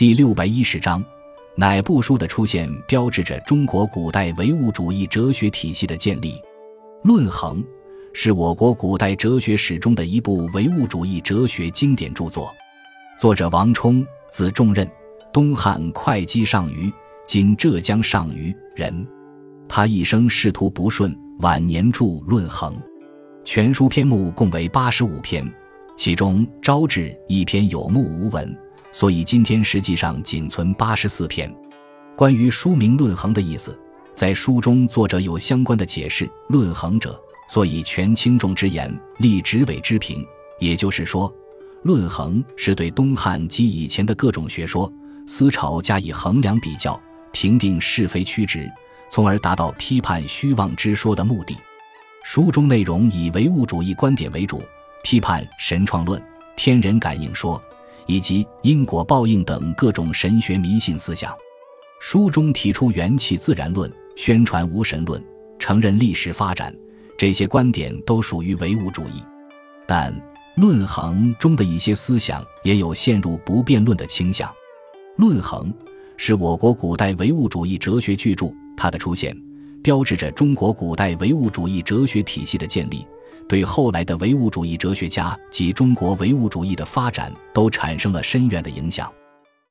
第六百一十章，乃部书的出现标志着中国古代唯物主义哲学体系的建立。《论衡》是我国古代哲学史中的一部唯物主义哲学经典著作，作者王充，字仲任，东汉会稽上虞（今浙江上虞）人。他一生仕途不顺，晚年著《论衡》，全书篇目共为八十五篇，其中《招致》一篇有目无文，所以今天实际上仅存八十四篇。关于书名《论衡》的意思，在书中作者有相关的解释：“论衡者，所以权轻重之言，立直伪之评。”也就是说，《论衡》是对东汉及以前的各种学说、思潮加以衡量比较，评定是非曲直。从而达到批判虚妄之说的目的。书中内容以唯物主义观点为主，批判神创论、天人感应说以及因果报应等各种神学迷信思想。书中提出元气自然论，宣传无神论，承认历史发展，这些观点都属于唯物主义。但《论衡》中的一些思想也有陷入不辩论的倾向。《论衡》是我国古代唯物主义哲学巨著。它的出现，标志着中国古代唯物主义哲学体系的建立，对后来的唯物主义哲学家及中国唯物主义的发展都产生了深远的影响。